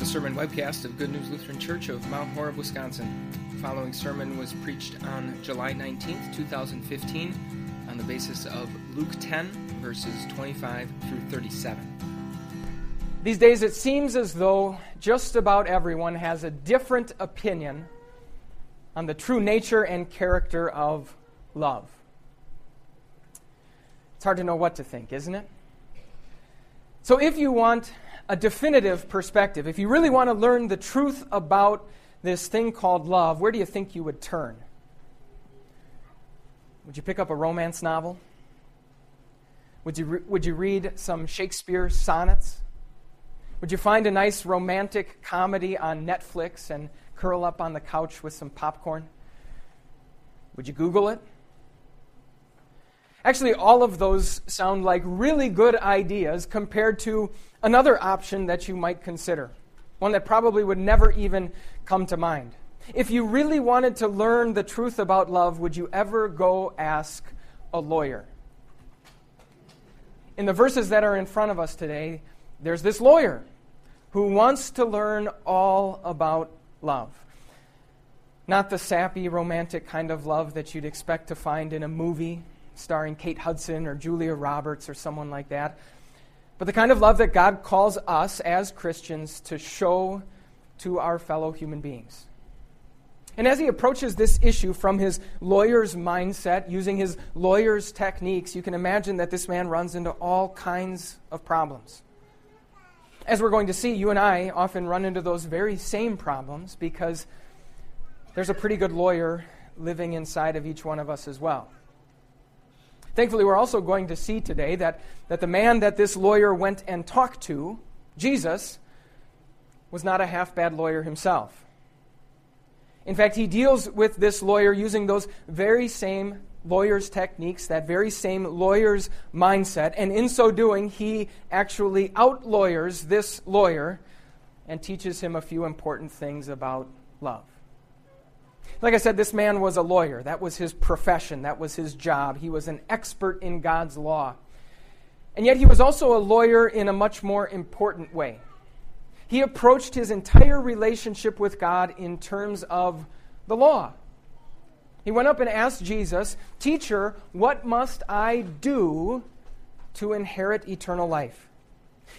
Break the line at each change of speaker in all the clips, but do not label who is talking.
the sermon webcast of Good News Lutheran Church of Mount Horeb, Wisconsin. The following sermon was preached on July 19th, 2015, on the basis of Luke 10, verses 25 through 37.
These days, it seems as though just about everyone has a different opinion on the true nature and character of love. It's hard to know what to think, isn't it? So, if you want a definitive perspective, if you really want to learn the truth about this thing called love, where do you think you would turn? Would you pick up a romance novel? Would you, re- would you read some Shakespeare sonnets? Would you find a nice romantic comedy on Netflix and curl up on the couch with some popcorn? Would you Google it? Actually, all of those sound like really good ideas compared to another option that you might consider, one that probably would never even come to mind. If you really wanted to learn the truth about love, would you ever go ask a lawyer? In the verses that are in front of us today, there's this lawyer who wants to learn all about love. Not the sappy, romantic kind of love that you'd expect to find in a movie starring Kate Hudson or Julia Roberts or someone like that, but the kind of love that God calls us as Christians to show to our fellow human beings. And as he approaches this issue from his lawyer's mindset, using his lawyer's techniques, you can imagine that this man runs into all kinds of problems. As we're going to see, you and I often run into those very same problems because there's a pretty good lawyer living inside of each one of us as well. Thankfully, we're also going to see today that, that the man that this lawyer went and talked to, Jesus, was not a half bad lawyer himself. In fact, he deals with this lawyer using those very same lawyer's techniques, that very same lawyer's mindset, and in so doing, he actually outlawyers this lawyer and teaches him a few important things about love. Like I said, this man was a lawyer. That was his profession, that was his job. He was an expert in God's law. And yet, he was also a lawyer in a much more important way. He approached his entire relationship with God in terms of the law. He went up and asked Jesus, Teacher, what must I do to inherit eternal life?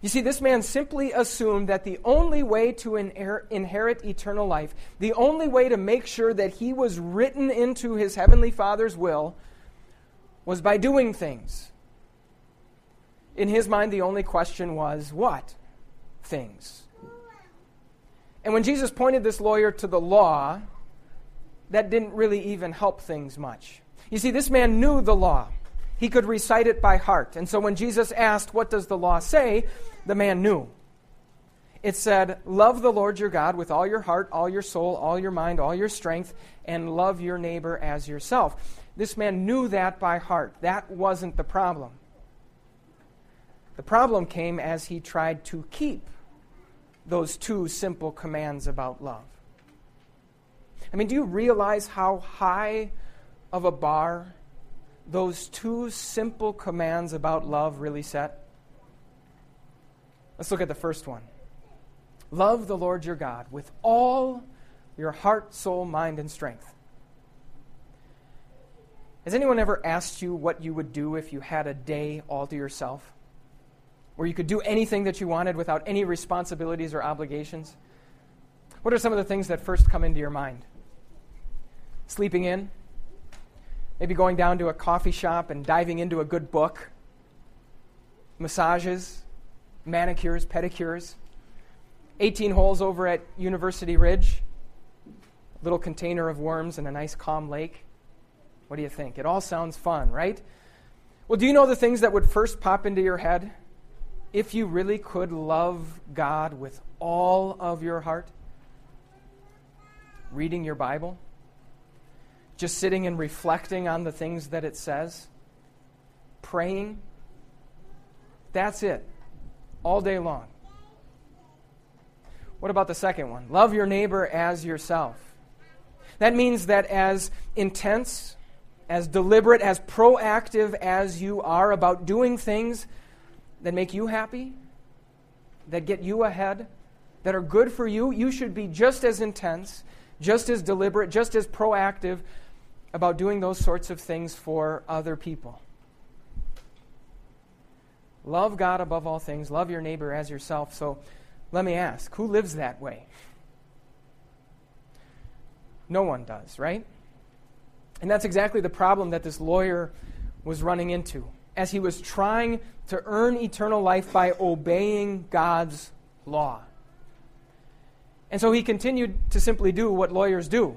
You see, this man simply assumed that the only way to inherit eternal life, the only way to make sure that he was written into his heavenly Father's will, was by doing things. In his mind, the only question was what? Things. And when Jesus pointed this lawyer to the law, that didn't really even help things much. You see, this man knew the law. He could recite it by heart. And so when Jesus asked, What does the law say? the man knew. It said, Love the Lord your God with all your heart, all your soul, all your mind, all your strength, and love your neighbor as yourself. This man knew that by heart. That wasn't the problem. The problem came as he tried to keep those two simple commands about love. I mean, do you realize how high of a bar those two simple commands about love really set? Let's look at the first one. Love the Lord your God with all your heart, soul, mind, and strength. Has anyone ever asked you what you would do if you had a day all to yourself? Where you could do anything that you wanted without any responsibilities or obligations? What are some of the things that first come into your mind? Sleeping in? Maybe going down to a coffee shop and diving into a good book. Massages, manicures, pedicures. 18 holes over at University Ridge. A little container of worms and a nice calm lake. What do you think? It all sounds fun, right? Well, do you know the things that would first pop into your head if you really could love God with all of your heart? Reading your Bible? Just sitting and reflecting on the things that it says, praying. That's it, all day long. What about the second one? Love your neighbor as yourself. That means that as intense, as deliberate, as proactive as you are about doing things that make you happy, that get you ahead, that are good for you, you should be just as intense, just as deliberate, just as proactive about doing those sorts of things for other people. Love God above all things, love your neighbor as yourself. So let me ask who lives that way? No one does, right? And that's exactly the problem that this lawyer was running into as he was trying to earn eternal life by obeying God's law. And so he continued to simply do what lawyers do.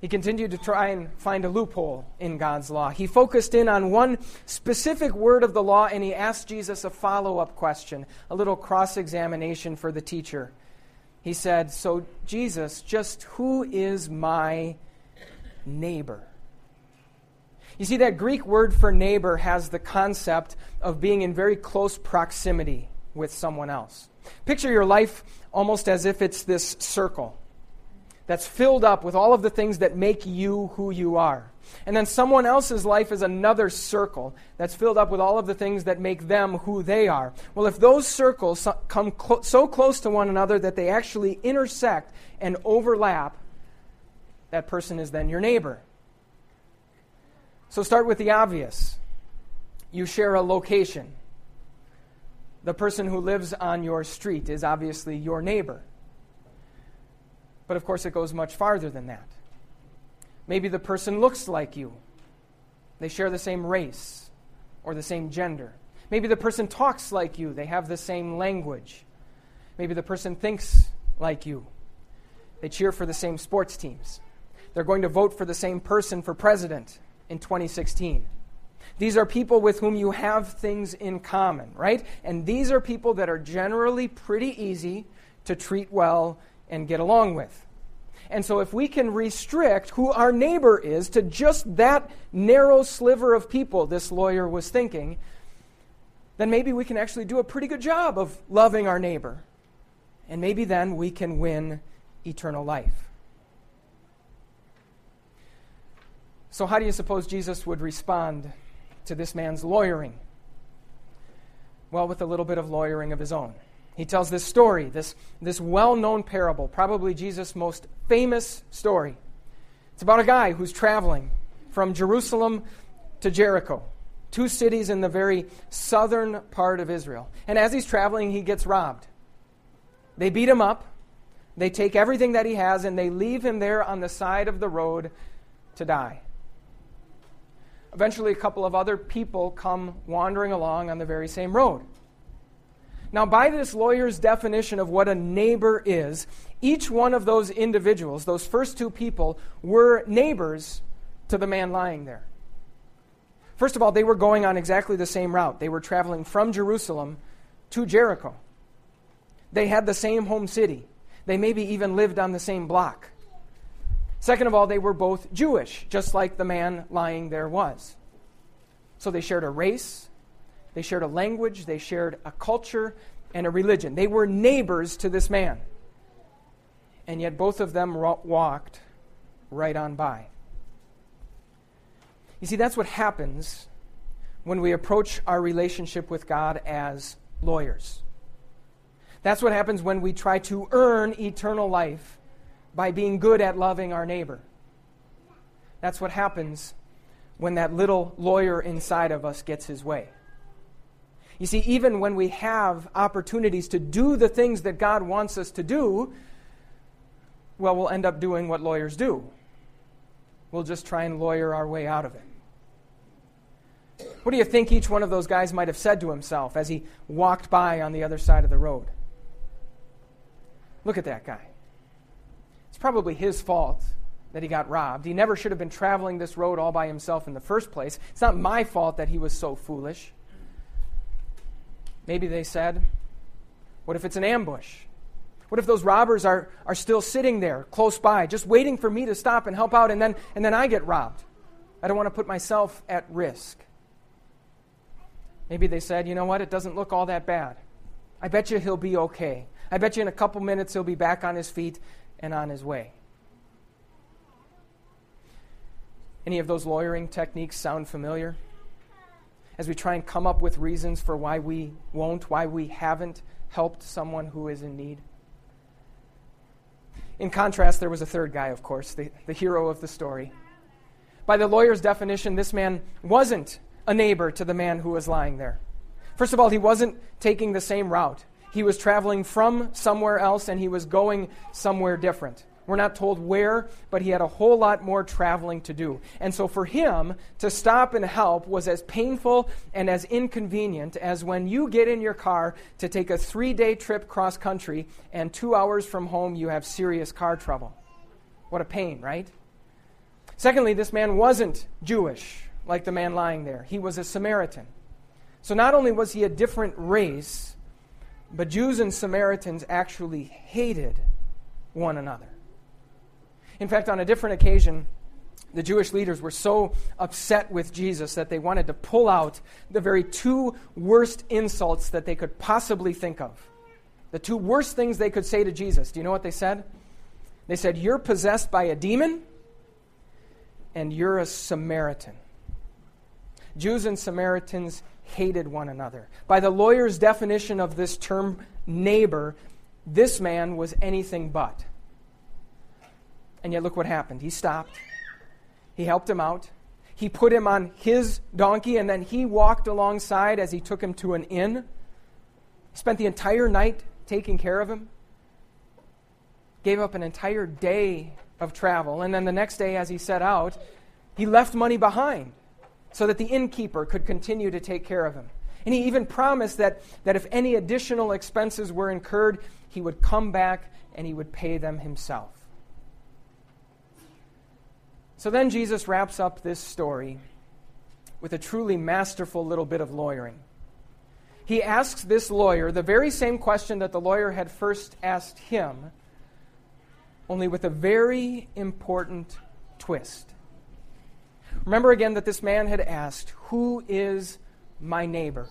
He continued to try and find a loophole in God's law. He focused in on one specific word of the law and he asked Jesus a follow up question, a little cross examination for the teacher. He said, So, Jesus, just who is my neighbor? You see, that Greek word for neighbor has the concept of being in very close proximity with someone else. Picture your life almost as if it's this circle that's filled up with all of the things that make you who you are. And then someone else's life is another circle that's filled up with all of the things that make them who they are. Well, if those circles come so close to one another that they actually intersect and overlap, that person is then your neighbor. So start with the obvious. You share a location. The person who lives on your street is obviously your neighbor. But of course, it goes much farther than that. Maybe the person looks like you, they share the same race or the same gender. Maybe the person talks like you, they have the same language. Maybe the person thinks like you, they cheer for the same sports teams. They're going to vote for the same person for president in 2016. These are people with whom you have things in common, right? And these are people that are generally pretty easy to treat well and get along with. And so, if we can restrict who our neighbor is to just that narrow sliver of people, this lawyer was thinking, then maybe we can actually do a pretty good job of loving our neighbor. And maybe then we can win eternal life. So, how do you suppose Jesus would respond to this man's lawyering? Well, with a little bit of lawyering of his own. He tells this story, this, this well known parable, probably Jesus' most famous story. It's about a guy who's traveling from Jerusalem to Jericho, two cities in the very southern part of Israel. And as he's traveling, he gets robbed. They beat him up, they take everything that he has, and they leave him there on the side of the road to die. Eventually, a couple of other people come wandering along on the very same road. Now, by this lawyer's definition of what a neighbor is, each one of those individuals, those first two people, were neighbors to the man lying there. First of all, they were going on exactly the same route. They were traveling from Jerusalem to Jericho. They had the same home city. They maybe even lived on the same block. Second of all, they were both Jewish, just like the man lying there was. So they shared a race, they shared a language, they shared a culture and a religion. They were neighbors to this man. And yet both of them walked right on by. You see, that's what happens when we approach our relationship with God as lawyers. That's what happens when we try to earn eternal life by being good at loving our neighbor. That's what happens when that little lawyer inside of us gets his way. You see, even when we have opportunities to do the things that God wants us to do, well, we'll end up doing what lawyers do. We'll just try and lawyer our way out of it. What do you think each one of those guys might have said to himself as he walked by on the other side of the road? Look at that guy. It's probably his fault that he got robbed. He never should have been traveling this road all by himself in the first place. It's not my fault that he was so foolish. Maybe they said, What if it's an ambush? What if those robbers are, are still sitting there close by, just waiting for me to stop and help out, and then, and then I get robbed? I don't want to put myself at risk. Maybe they said, You know what? It doesn't look all that bad. I bet you he'll be okay. I bet you in a couple minutes he'll be back on his feet and on his way. Any of those lawyering techniques sound familiar? As we try and come up with reasons for why we won't, why we haven't helped someone who is in need. In contrast, there was a third guy, of course, the, the hero of the story. By the lawyer's definition, this man wasn't a neighbor to the man who was lying there. First of all, he wasn't taking the same route. He was traveling from somewhere else and he was going somewhere different. We're not told where, but he had a whole lot more traveling to do. And so for him to stop and help was as painful and as inconvenient as when you get in your car to take a three day trip cross country and two hours from home you have serious car trouble. What a pain, right? Secondly, this man wasn't Jewish like the man lying there, he was a Samaritan. So not only was he a different race, but Jews and Samaritans actually hated one another. In fact, on a different occasion, the Jewish leaders were so upset with Jesus that they wanted to pull out the very two worst insults that they could possibly think of. The two worst things they could say to Jesus. Do you know what they said? They said, You're possessed by a demon, and you're a Samaritan. Jews and Samaritans hated one another. By the lawyer's definition of this term, neighbor, this man was anything but. And yet, look what happened. He stopped, he helped him out, he put him on his donkey, and then he walked alongside as he took him to an inn. He spent the entire night taking care of him, gave up an entire day of travel, and then the next day, as he set out, he left money behind so that the innkeeper could continue to take care of him. And he even promised that, that if any additional expenses were incurred, he would come back and he would pay them himself. So then Jesus wraps up this story with a truly masterful little bit of lawyering. He asks this lawyer the very same question that the lawyer had first asked him, only with a very important twist. Remember again that this man had asked, Who is my neighbor?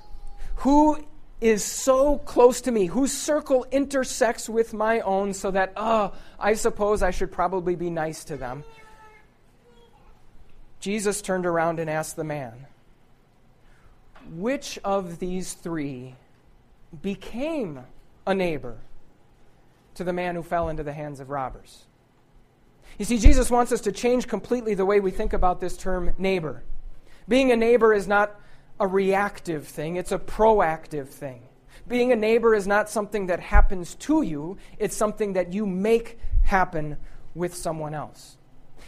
Who is so close to me, whose circle intersects with my own, so that, oh, I suppose I should probably be nice to them. Jesus turned around and asked the man, Which of these three became a neighbor to the man who fell into the hands of robbers? You see, Jesus wants us to change completely the way we think about this term neighbor. Being a neighbor is not a reactive thing, it's a proactive thing. Being a neighbor is not something that happens to you, it's something that you make happen with someone else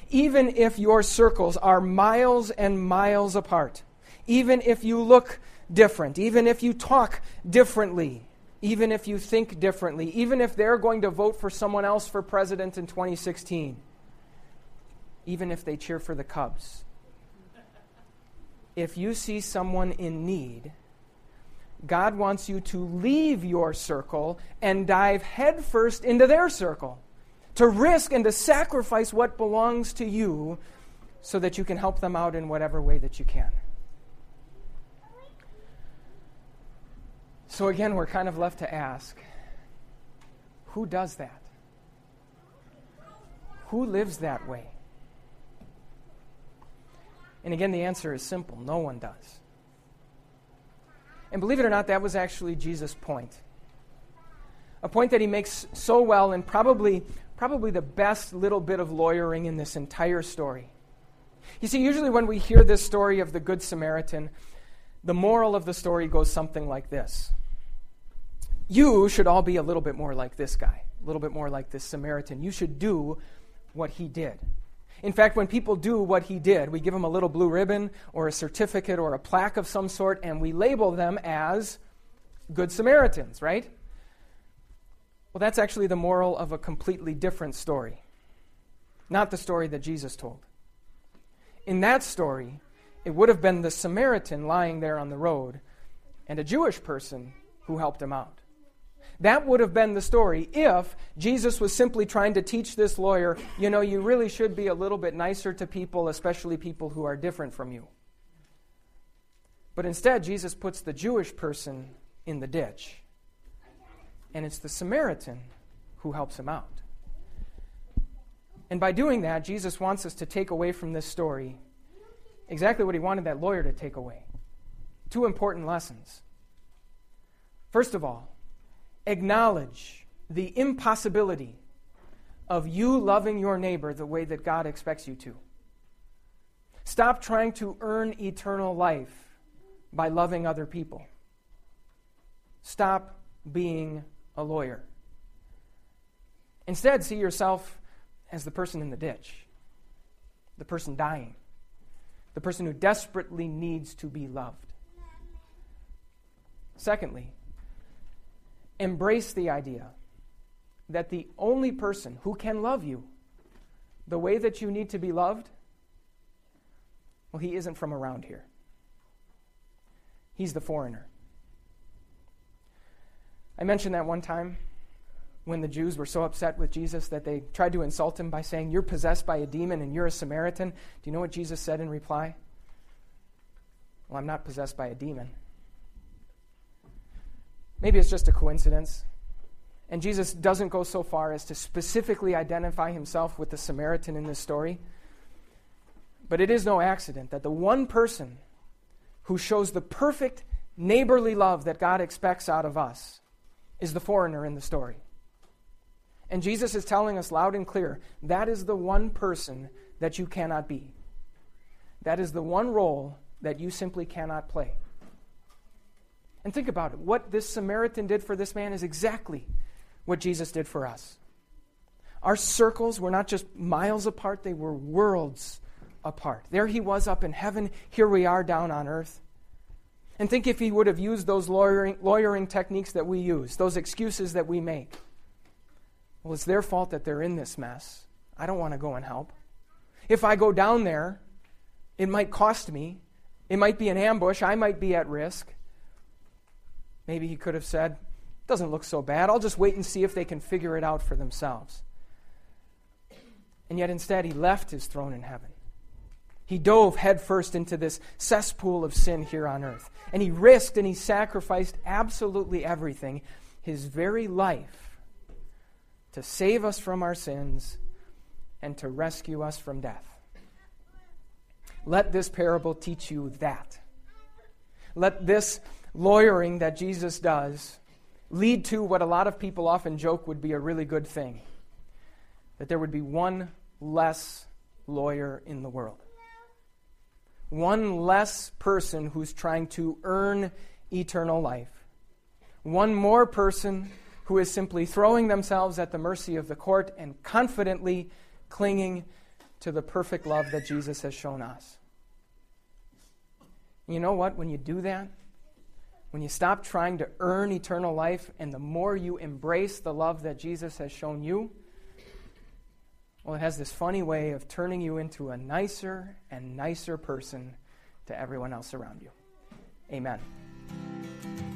even if your circles are miles and miles apart, even if you look different, even if you talk differently, even if you think differently, even if they're going to vote for someone else for president in 2016, even if they cheer for the Cubs. If you see someone in need, God wants you to leave your circle and dive headfirst into their circle to risk and to sacrifice what belongs to you so that you can help them out in whatever way that you can. So again, we're kind of left to ask who does that? Who lives that way? And again, the answer is simple no one does. And believe it or not, that was actually Jesus' point. A point that he makes so well and probably probably the best little bit of lawyering in this entire story. You see, usually when we hear this story of the Good Samaritan, the moral of the story goes something like this You should all be a little bit more like this guy, a little bit more like this Samaritan. You should do what he did. In fact, when people do what he did, we give them a little blue ribbon or a certificate or a plaque of some sort, and we label them as Good Samaritans, right? Well, that's actually the moral of a completely different story, not the story that Jesus told. In that story, it would have been the Samaritan lying there on the road and a Jewish person who helped him out. That would have been the story if Jesus was simply trying to teach this lawyer, you know, you really should be a little bit nicer to people, especially people who are different from you. But instead, Jesus puts the Jewish person in the ditch and it's the Samaritan who helps him out. And by doing that, Jesus wants us to take away from this story exactly what he wanted that lawyer to take away two important lessons. First of all, acknowledge the impossibility of you loving your neighbor the way that God expects you to. Stop trying to earn eternal life by loving other people. Stop being a lawyer. Instead, see yourself as the person in the ditch, the person dying, the person who desperately needs to be loved. Secondly, embrace the idea that the only person who can love you the way that you need to be loved, well, he isn't from around here. He's the foreigner. I mentioned that one time when the Jews were so upset with Jesus that they tried to insult him by saying, You're possessed by a demon and you're a Samaritan. Do you know what Jesus said in reply? Well, I'm not possessed by a demon. Maybe it's just a coincidence. And Jesus doesn't go so far as to specifically identify himself with the Samaritan in this story. But it is no accident that the one person who shows the perfect neighborly love that God expects out of us is the foreigner in the story. And Jesus is telling us loud and clear that is the one person that you cannot be. That is the one role that you simply cannot play. And think about it. What this Samaritan did for this man is exactly what Jesus did for us. Our circles were not just miles apart, they were worlds apart. There he was up in heaven, here we are down on earth. And think if he would have used those lawyering, lawyering techniques that we use, those excuses that we make. Well, it's their fault that they're in this mess. I don't want to go and help. If I go down there, it might cost me. It might be an ambush. I might be at risk. Maybe he could have said, Doesn't look so bad. I'll just wait and see if they can figure it out for themselves. And yet instead, he left his throne in heaven. He dove headfirst into this cesspool of sin here on earth. And he risked and he sacrificed absolutely everything, his very life, to save us from our sins and to rescue us from death. Let this parable teach you that. Let this lawyering that Jesus does lead to what a lot of people often joke would be a really good thing that there would be one less lawyer in the world. One less person who's trying to earn eternal life. One more person who is simply throwing themselves at the mercy of the court and confidently clinging to the perfect love that Jesus has shown us. You know what? When you do that, when you stop trying to earn eternal life and the more you embrace the love that Jesus has shown you, well, it has this funny way of turning you into a nicer and nicer person to everyone else around you. Amen.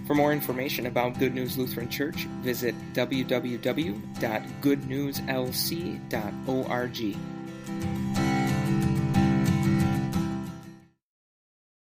For more information about Good News Lutheran Church, visit www.goodnewslc.org.